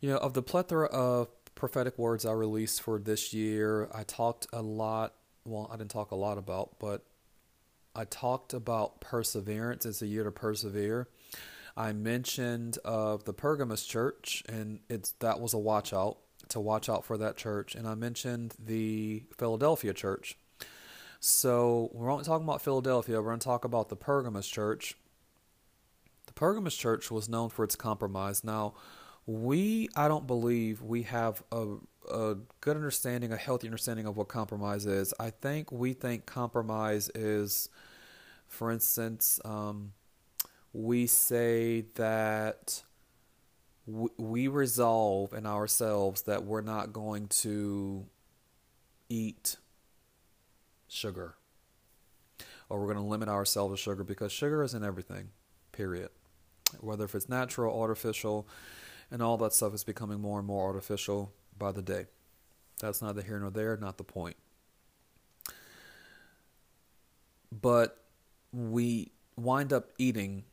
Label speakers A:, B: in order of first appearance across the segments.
A: You know, of the plethora of prophetic words I released for this year, I talked a lot. Well, I didn't talk a lot about, but I talked about perseverance. It's a year to persevere. I mentioned of the Pergamos church, and it's that was a watch out to watch out for that church. And I mentioned the Philadelphia church. So we're only talking about Philadelphia. We're going to talk about the Pergamos church. The Pergamos church was known for its compromise. Now, we I don't believe we have a a good understanding, a healthy understanding of what compromise is. I think we think compromise is, for instance, um, we say that we resolve in ourselves that we're not going to eat sugar or we're going to limit ourselves to sugar because sugar is in everything, period. Whether if it's natural, artificial, and all that stuff is becoming more and more artificial by the day. That's neither here nor there, not the point. But we wind up eating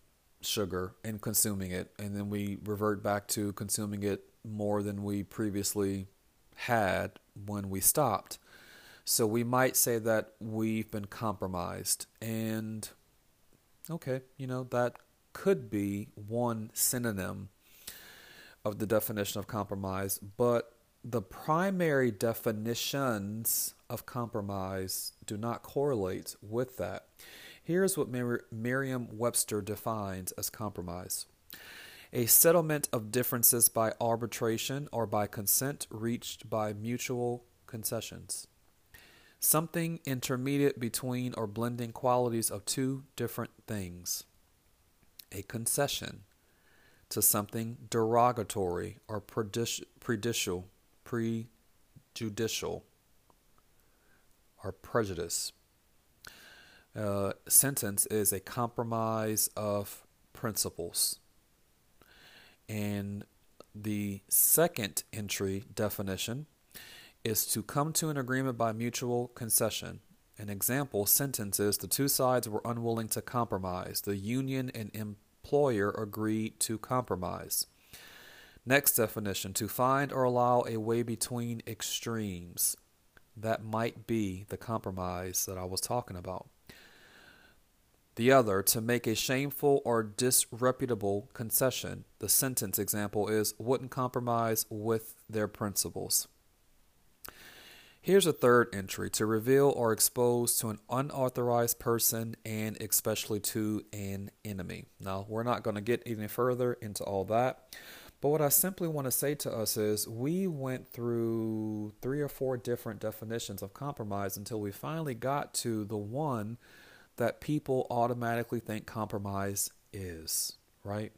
A: sugar and consuming it, and then we revert back to consuming it more than we previously had when we stopped. So we might say that we've been compromised. And okay, you know, that could be one synonym of the definition of compromise, but the primary definitions of compromise do not correlate with that. Here's what Merriam Webster defines as compromise a settlement of differences by arbitration or by consent reached by mutual concessions. Something intermediate between or blending qualities of two different things. A concession to something derogatory or prejudicial, prejudicial or prejudice uh, sentence is a compromise of principles. And the second entry definition is to come to an agreement by mutual concession. An example sentence is the two sides were unwilling to compromise. The union and employer agreed to compromise. Next definition to find or allow a way between extremes. That might be the compromise that I was talking about. The other, to make a shameful or disreputable concession. The sentence example is wouldn't compromise with their principles. Here's a third entry to reveal or expose to an unauthorized person and especially to an enemy. Now, we're not going to get any further into all that, but what I simply want to say to us is we went through three or four different definitions of compromise until we finally got to the one that people automatically think compromise is, right?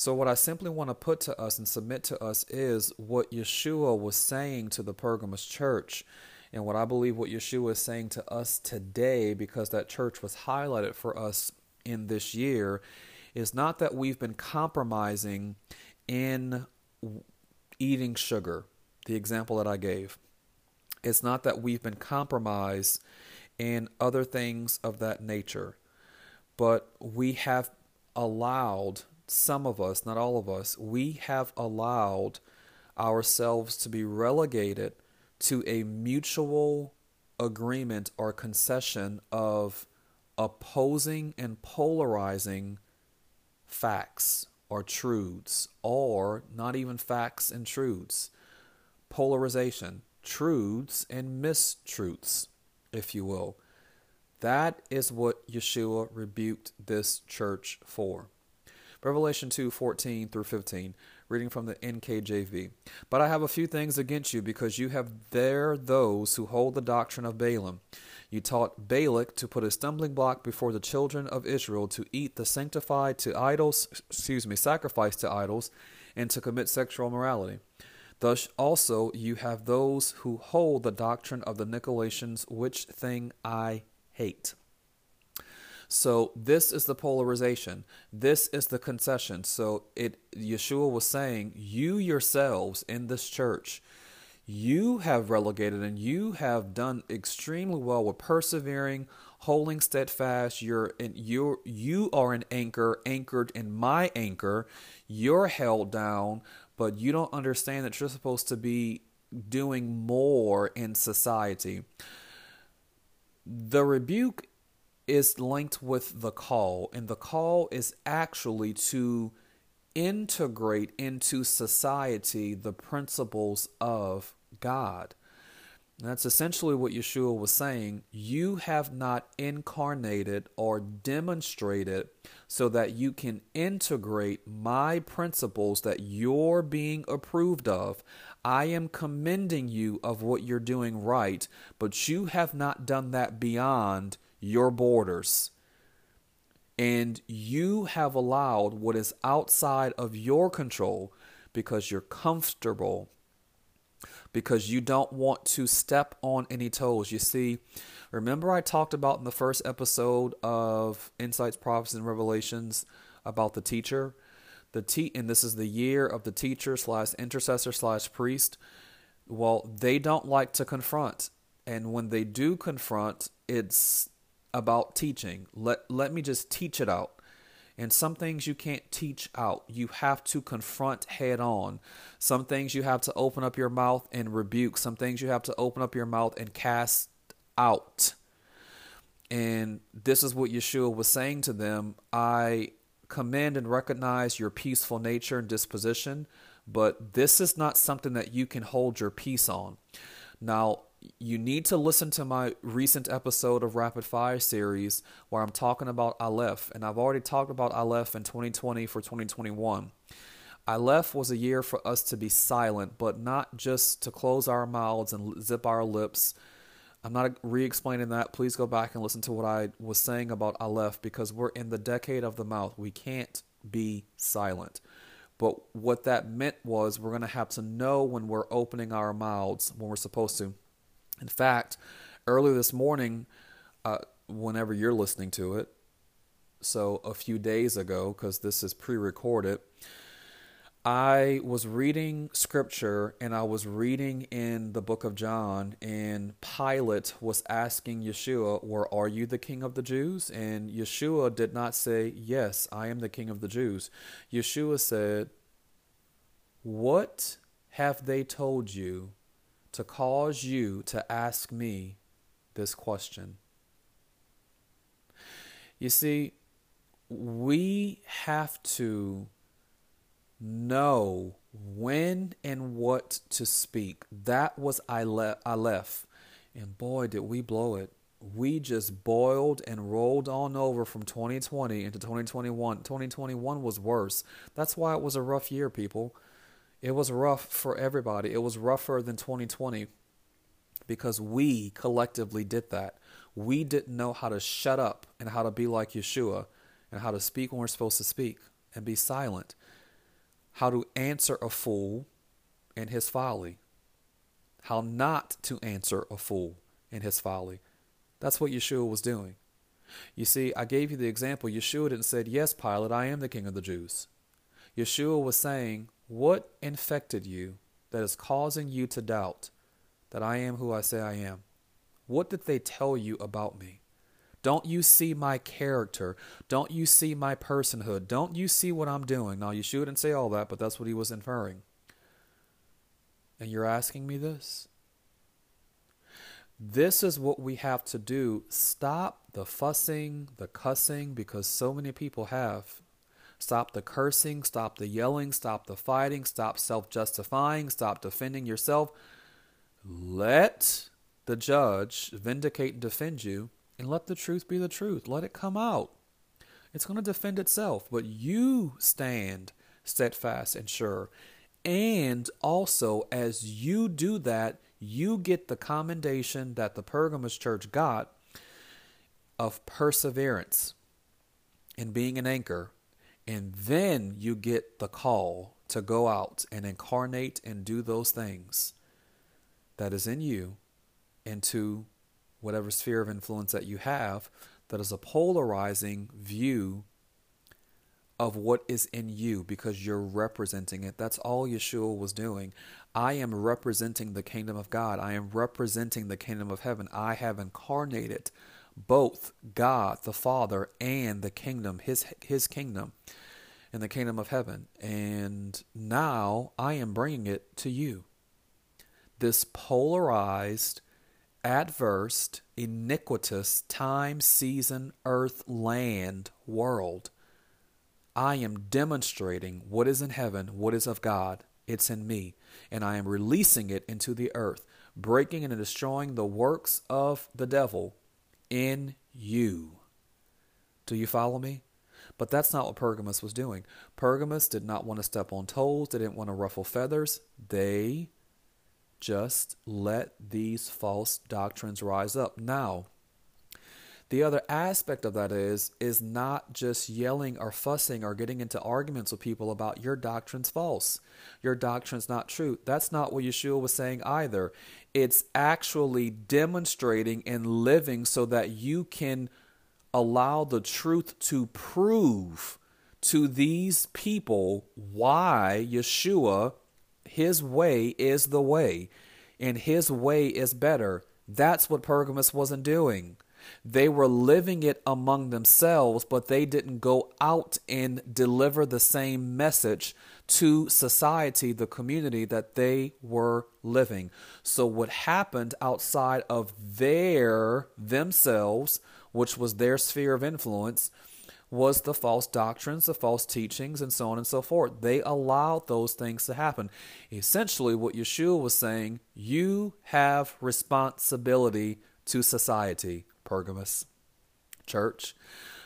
A: So, what I simply want to put to us and submit to us is what Yeshua was saying to the Pergamos church, and what I believe what Yeshua is saying to us today, because that church was highlighted for us in this year, is not that we've been compromising in eating sugar, the example that I gave. It's not that we've been compromised in other things of that nature. But we have allowed, some of us, not all of us, we have allowed ourselves to be relegated to a mutual agreement or concession of opposing and polarizing facts or truths, or not even facts and truths, polarization, truths and mistruths if you will. That is what Yeshua rebuked this church for. Revelation 2 14 through 15, reading from the NKJV. But I have a few things against you, because you have there those who hold the doctrine of Balaam. You taught Balak to put a stumbling block before the children of Israel to eat the sanctified to idols, excuse me, sacrifice to idols, and to commit sexual immorality. Thus also you have those who hold the doctrine of the Nicolaitans, which thing I hate. So this is the polarization. This is the concession. So it Yeshua was saying, you yourselves in this church, you have relegated and you have done extremely well with persevering, holding steadfast. You're in, you you are an anchor, anchored in my anchor. You're held down but you don't understand that you're supposed to be doing more in society. The rebuke is linked with the call, and the call is actually to integrate into society the principles of God. That's essentially what Yeshua was saying. You have not incarnated or demonstrated so that you can integrate my principles that you're being approved of. I am commending you of what you're doing right, but you have not done that beyond your borders. And you have allowed what is outside of your control because you're comfortable because you don't want to step on any toes. You see, remember I talked about in the first episode of Insights, Prophecies, and Revelations about the teacher? The te- and this is the year of the teacher slash intercessor slash priest. Well, they don't like to confront. And when they do confront, it's about teaching. Let let me just teach it out. And some things you can't teach out. You have to confront head on. Some things you have to open up your mouth and rebuke. Some things you have to open up your mouth and cast out. And this is what Yeshua was saying to them I commend and recognize your peaceful nature and disposition, but this is not something that you can hold your peace on. Now, you need to listen to my recent episode of Rapid Fire series where I'm talking about Aleph, and I've already talked about Aleph in 2020 for 2021. Aleph was a year for us to be silent, but not just to close our mouths and zip our lips. I'm not re explaining that. Please go back and listen to what I was saying about Aleph because we're in the decade of the mouth. We can't be silent. But what that meant was we're going to have to know when we're opening our mouths when we're supposed to. In fact, earlier this morning, uh, whenever you're listening to it, so a few days ago, because this is pre recorded, I was reading scripture and I was reading in the book of John, and Pilate was asking Yeshua, Or are you the king of the Jews? And Yeshua did not say, Yes, I am the king of the Jews. Yeshua said, What have they told you to cause you to ask me this question. You see, we have to know when and what to speak. That was Aleph, And boy, did we blow it. We just boiled and rolled on over from 2020 into 2021. 2021 was worse. That's why it was a rough year, people. It was rough for everybody. It was rougher than 2020 because we collectively did that. We didn't know how to shut up and how to be like Yeshua and how to speak when we're supposed to speak and be silent. How to answer a fool and his folly. How not to answer a fool and his folly. That's what Yeshua was doing. You see, I gave you the example. Yeshua didn't say, Yes, Pilate, I am the king of the Jews. Yeshua was saying, what infected you that is causing you to doubt that I am who I say I am? What did they tell you about me? Don't you see my character? Don't you see my personhood? Don't you see what I'm doing? Now, you shouldn't say all that, but that's what he was inferring. And you're asking me this? This is what we have to do. Stop the fussing, the cussing, because so many people have. Stop the cursing, stop the yelling, stop the fighting, stop self justifying, stop defending yourself. Let the judge vindicate and defend you, and let the truth be the truth. Let it come out. It's going to defend itself, but you stand steadfast and sure. And also, as you do that, you get the commendation that the Pergamos church got of perseverance and being an anchor and then you get the call to go out and incarnate and do those things that is in you into whatever sphere of influence that you have that is a polarizing view of what is in you because you're representing it. That's all Yeshua was doing. I am representing the kingdom of God. I am representing the kingdom of heaven. I have incarnated both God the Father and the kingdom, his his kingdom. in the kingdom of heaven. And now I am bringing it to you. This polarized, adverse, iniquitous time, season, earth, land, world. I am demonstrating what is in heaven, what is of God. It's in me. And I am releasing it into the earth, breaking and destroying the works of the devil in you. Do you follow me? But that's not what Pergamos was doing. Pergamos did not want to step on toes, they didn't want to ruffle feathers. They just let these false doctrines rise up. Now, the other aspect of that is is not just yelling or fussing or getting into arguments with people about your doctrine's false. Your doctrine's not true. That's not what Yeshua was saying either. It's actually demonstrating and living so that you can allow the truth to prove to these people why Yeshua, his way is the way, and his way is better. That's what Pergamos wasn't doing. They were living it among themselves, but they didn't go out and deliver the same message to society, the community that they were living. So, what happened outside of their themselves which was their sphere of influence, was the false doctrines, the false teachings, and so on and so forth. They allowed those things to happen. Essentially, what Yeshua was saying, you have responsibility to society, Pergamos Church.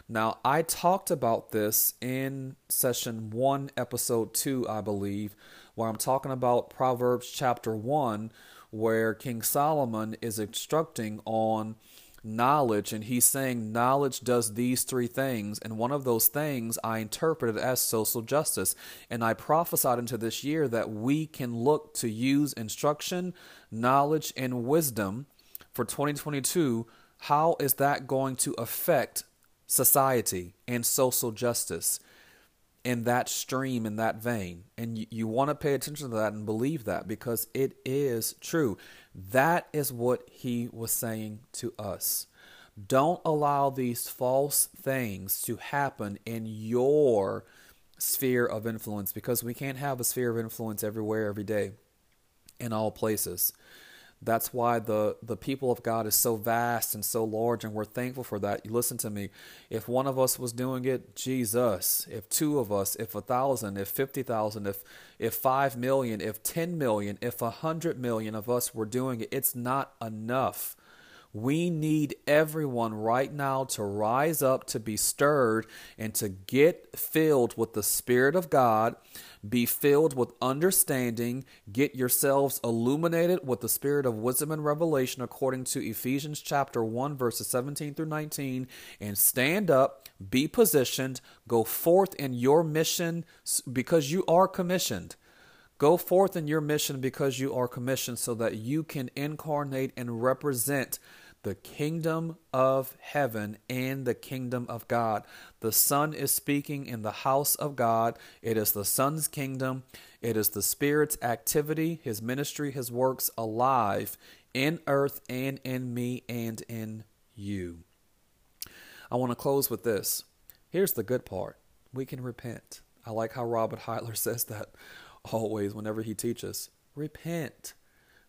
A: Now, I talked about this in session one, episode two, I believe, where I'm talking about Proverbs chapter one, where King Solomon is instructing on knowledge and he's saying knowledge does these three things and one of those things i interpreted as social justice and i prophesied into this year that we can look to use instruction knowledge and wisdom for 2022 how is that going to affect society and social justice in that stream, in that vein. And you, you want to pay attention to that and believe that because it is true. That is what he was saying to us. Don't allow these false things to happen in your sphere of influence because we can't have a sphere of influence everywhere, every day, in all places. That's why the, the people of God is so vast and so large, and we're thankful for that. You listen to me. If one of us was doing it, Jesus. If two of us, if a thousand, if fifty thousand, if if five million, if ten million, if a hundred million of us were doing it, it's not enough. We need everyone right now to rise up, to be stirred, and to get filled with the Spirit of God be filled with understanding. Get yourselves illuminated with the spirit of wisdom and revelation according to Ephesians chapter 1, verses 17 through 19. And stand up, be positioned, go forth in your mission because you are commissioned. Go forth in your mission because you are commissioned so that you can incarnate and represent the kingdom of heaven and the kingdom of God. The Son is speaking in the house of God. It is the Son's kingdom. It is the Spirit's activity, His ministry, His works alive in earth and in me and in you. I want to close with this. Here's the good part we can repent. I like how Robert Heitler says that always whenever he teaches. Repent.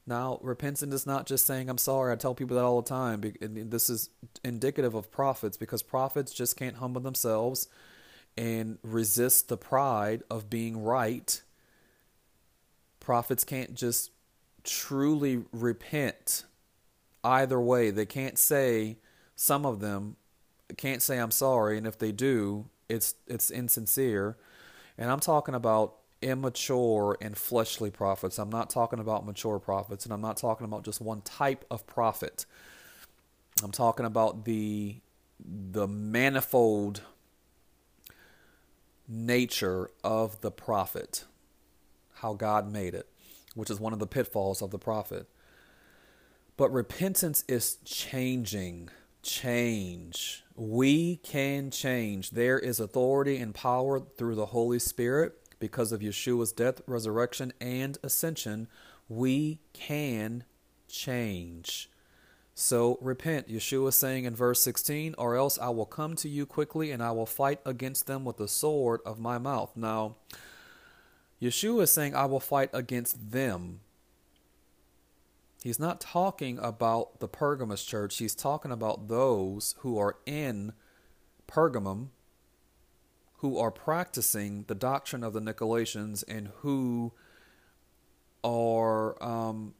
A: Now, repentance is not just saying I'm sorry. I tell people that all the time. This is indicative of prophets because prophets just can't humble themselves and resist the pride of being right. Prophets can't just truly repent either way. They can't say some of them can't say I'm sorry, and if they do, it's it's insincere. And I'm talking about immature and fleshly prophets. I'm not talking about mature prophets, and I'm not talking about just one type of prophet. I'm talking about the the manifold nature of the prophet, how God made it, which is one of the pitfalls of the prophet. But repentance is changing. Change. We can change. There is authority and power through the Holy Spirit because of Yeshua's death, resurrection, and ascension, we can change. So repent. Yeshua saying in verse 16, or else I will come to you quickly and I will fight against them with the sword of my mouth. Now, Yeshua is saying, I will fight against them. He's not talking about the Pergamos church. He's talking about those who are in Pergamum, who are practicing the doctrine of the Nicolaitans, and who are um,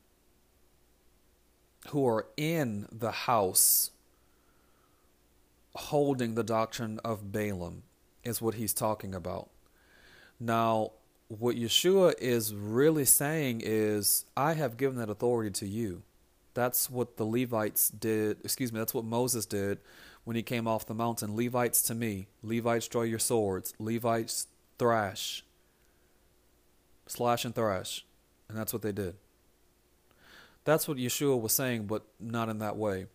A: who are in the house holding the doctrine of Balaam is what he's talking about. Now, what Yeshua is really saying is, I have given that authority to you. That's what the Levites did. Excuse me, that's what Moses did when he came off the mountain. Levites to me. Levites draw your swords. Levites thrash. Slash and thrash. And that's what they did. That's what Yeshua was saying, but not in that way.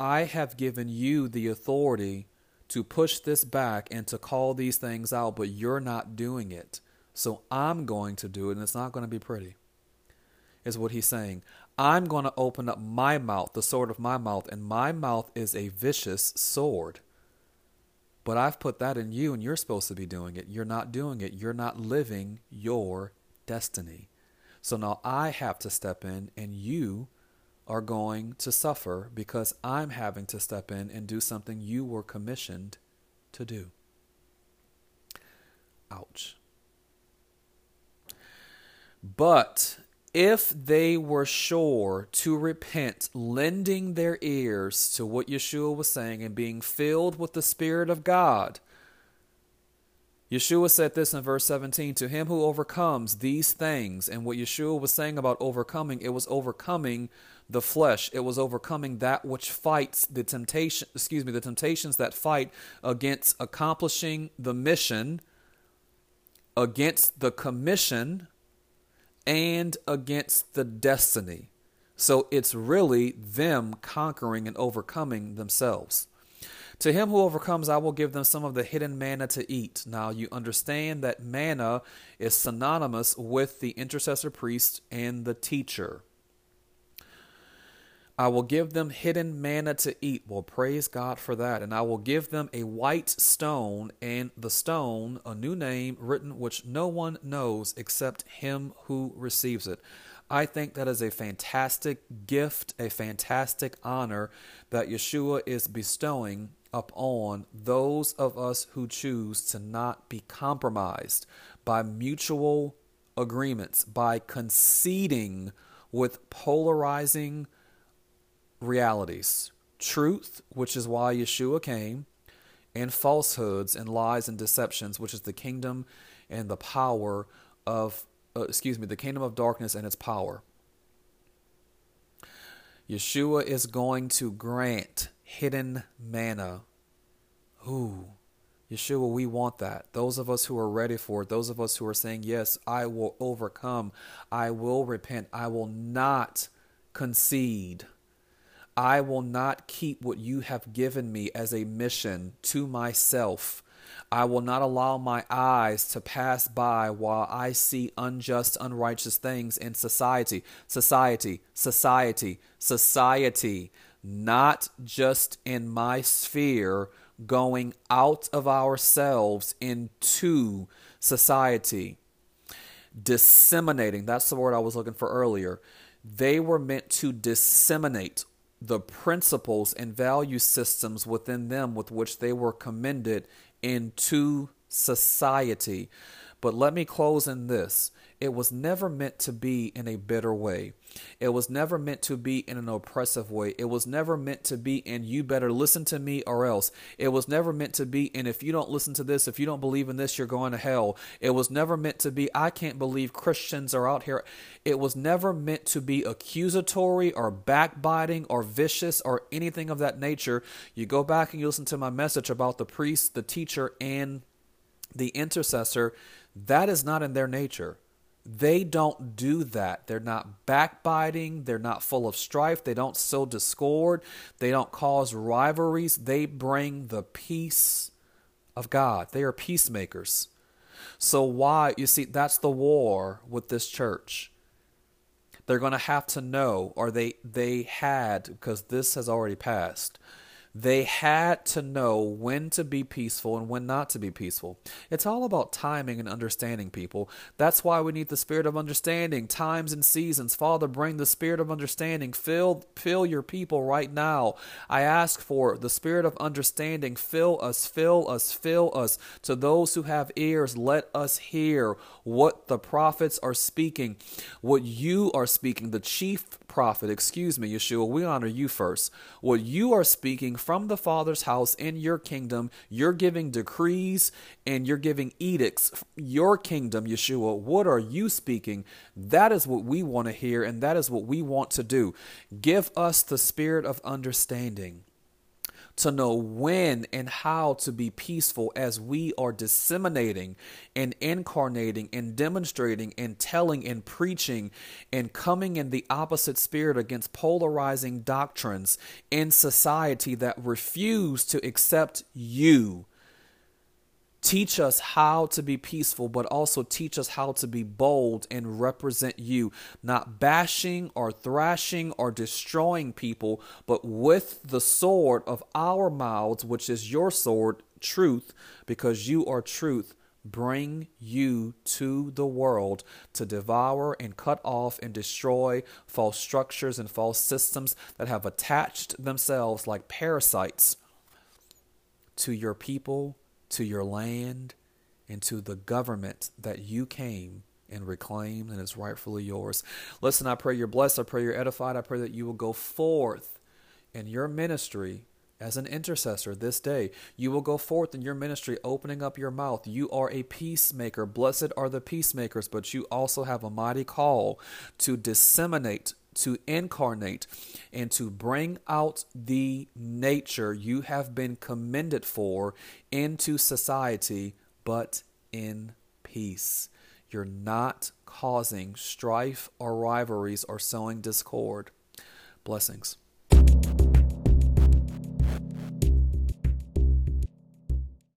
A: I have given you the authority to push this back and to call these things out, but you're not doing it. So I'm going to do it, and it's not going to be pretty, is what he's saying. I'm going to open up my mouth, the sword of my mouth, and my mouth is a vicious sword. But I've put that in you, and you're supposed to be doing it. You're not doing it. You're not living your destiny. So now I have to step in, and you are going to suffer because I'm having to step in and do something you were commissioned to do. Ouch. But if they were sure to repent, lending their ears to what Yeshua was saying and being filled with the Spirit of God, Yeshua said this in verse 17 to him who overcomes these things. And what Yeshua was saying about overcoming, it was overcoming the flesh. It was overcoming that which fights the temptation, excuse me, the temptations that fight against accomplishing the mission, against the commission, and against the destiny. So it's really them conquering and overcoming themselves. To him who overcomes, I will give them some of the hidden manna to eat. Now, you understand that manna is synonymous with the intercessor priest and the teacher. I will give them hidden manna to eat. Well, praise God for that. And I will give them a white stone, and the stone, a new name written which no one knows except him who receives it. I think that is a fantastic gift, a fantastic honor that Yeshua is bestowing upon those of us who choose to not be compromised by mutual agreements, by conceding with polarizing realities. Truth, which is why Yeshua came, and falsehoods and lies and deceptions, which is the kingdom and the power of, uh, excuse me, the kingdom of darkness and its power. Yeshua is going to grant hidden manna. Ooh, Yeshua, we want that. Those of us who are ready for it, those of us who are saying, Yes, I will overcome, I will repent, I will not concede. I will not keep what you have given me as a mission to myself. I will not allow my eyes to pass by while I see unjust, unrighteous things in society. Society, society, society not just in my sphere, going out of ourselves into society. Disseminating, that's the word I was looking for earlier. They were meant to disseminate the principles and value systems within them with which they were commended into society. But let me close in this it was never meant to be in a bitter way. It was never meant to be in an oppressive way. It was never meant to be in you better listen to me or else. It was never meant to be in if you don't listen to this, if you don't believe in this, you're going to hell. It was never meant to be I can't believe Christians are out here. It was never meant to be accusatory or backbiting or vicious or anything of that nature. You go back and you listen to my message about the priest, the teacher, and the intercessor. That is not in their nature. They don't do that. They're not backbiting. They're not full of strife. They don't sow discord. They don't cause rivalries. They bring the peace of God. They are peacemakers. So, why? You see, that's the war with this church. They're going to have to know, or they they had, because this has already passed. They had to know when to be peaceful and when not to be peaceful. It's all about timing and understanding, people. That's why we need the spirit of understanding, times and seasons. Father, bring the spirit of understanding. Fill, fill your people right now. I ask for the spirit of understanding. Fill us, fill us, fill us. To those who have ears, let us hear what the prophets are speaking, what you are speaking, the chief prophet, excuse me, Yeshua, we honor you first. What you are speaking from the Father's house in your kingdom, you're giving decrees and you're giving edicts. Your kingdom, Yeshua, what are you speaking? That is what we want to hear and that is what we want to do. Give us the spirit of understanding to know when and how to be peaceful as we are disseminating and incarnating and demonstrating and telling and preaching and coming in the opposite spirit against polarizing doctrines in society that refuse to accept you Teach us how to be peaceful, but also teach us how to be bold and represent you, not bashing or thrashing or destroying people, but with the sword of our mouths, which is your sword, truth, because you are truth. Bring you to the world to devour and cut off and destroy false structures and false systems that have attached themselves like parasites to your people to your land and to the government that you came and reclaimed and is rightfully yours. Listen, I pray you're blessed. I pray you're edified. I pray that you will go forth in your ministry as an intercessor this day. You will go forth in your ministry, opening up your mouth. You are a peacemaker. Blessed are the peacemakers, but you also have a mighty call to disseminate to incarnate and to bring out the nature you have been commended for into society, but in peace. You're not causing strife or rivalries or sowing discord. Blessings.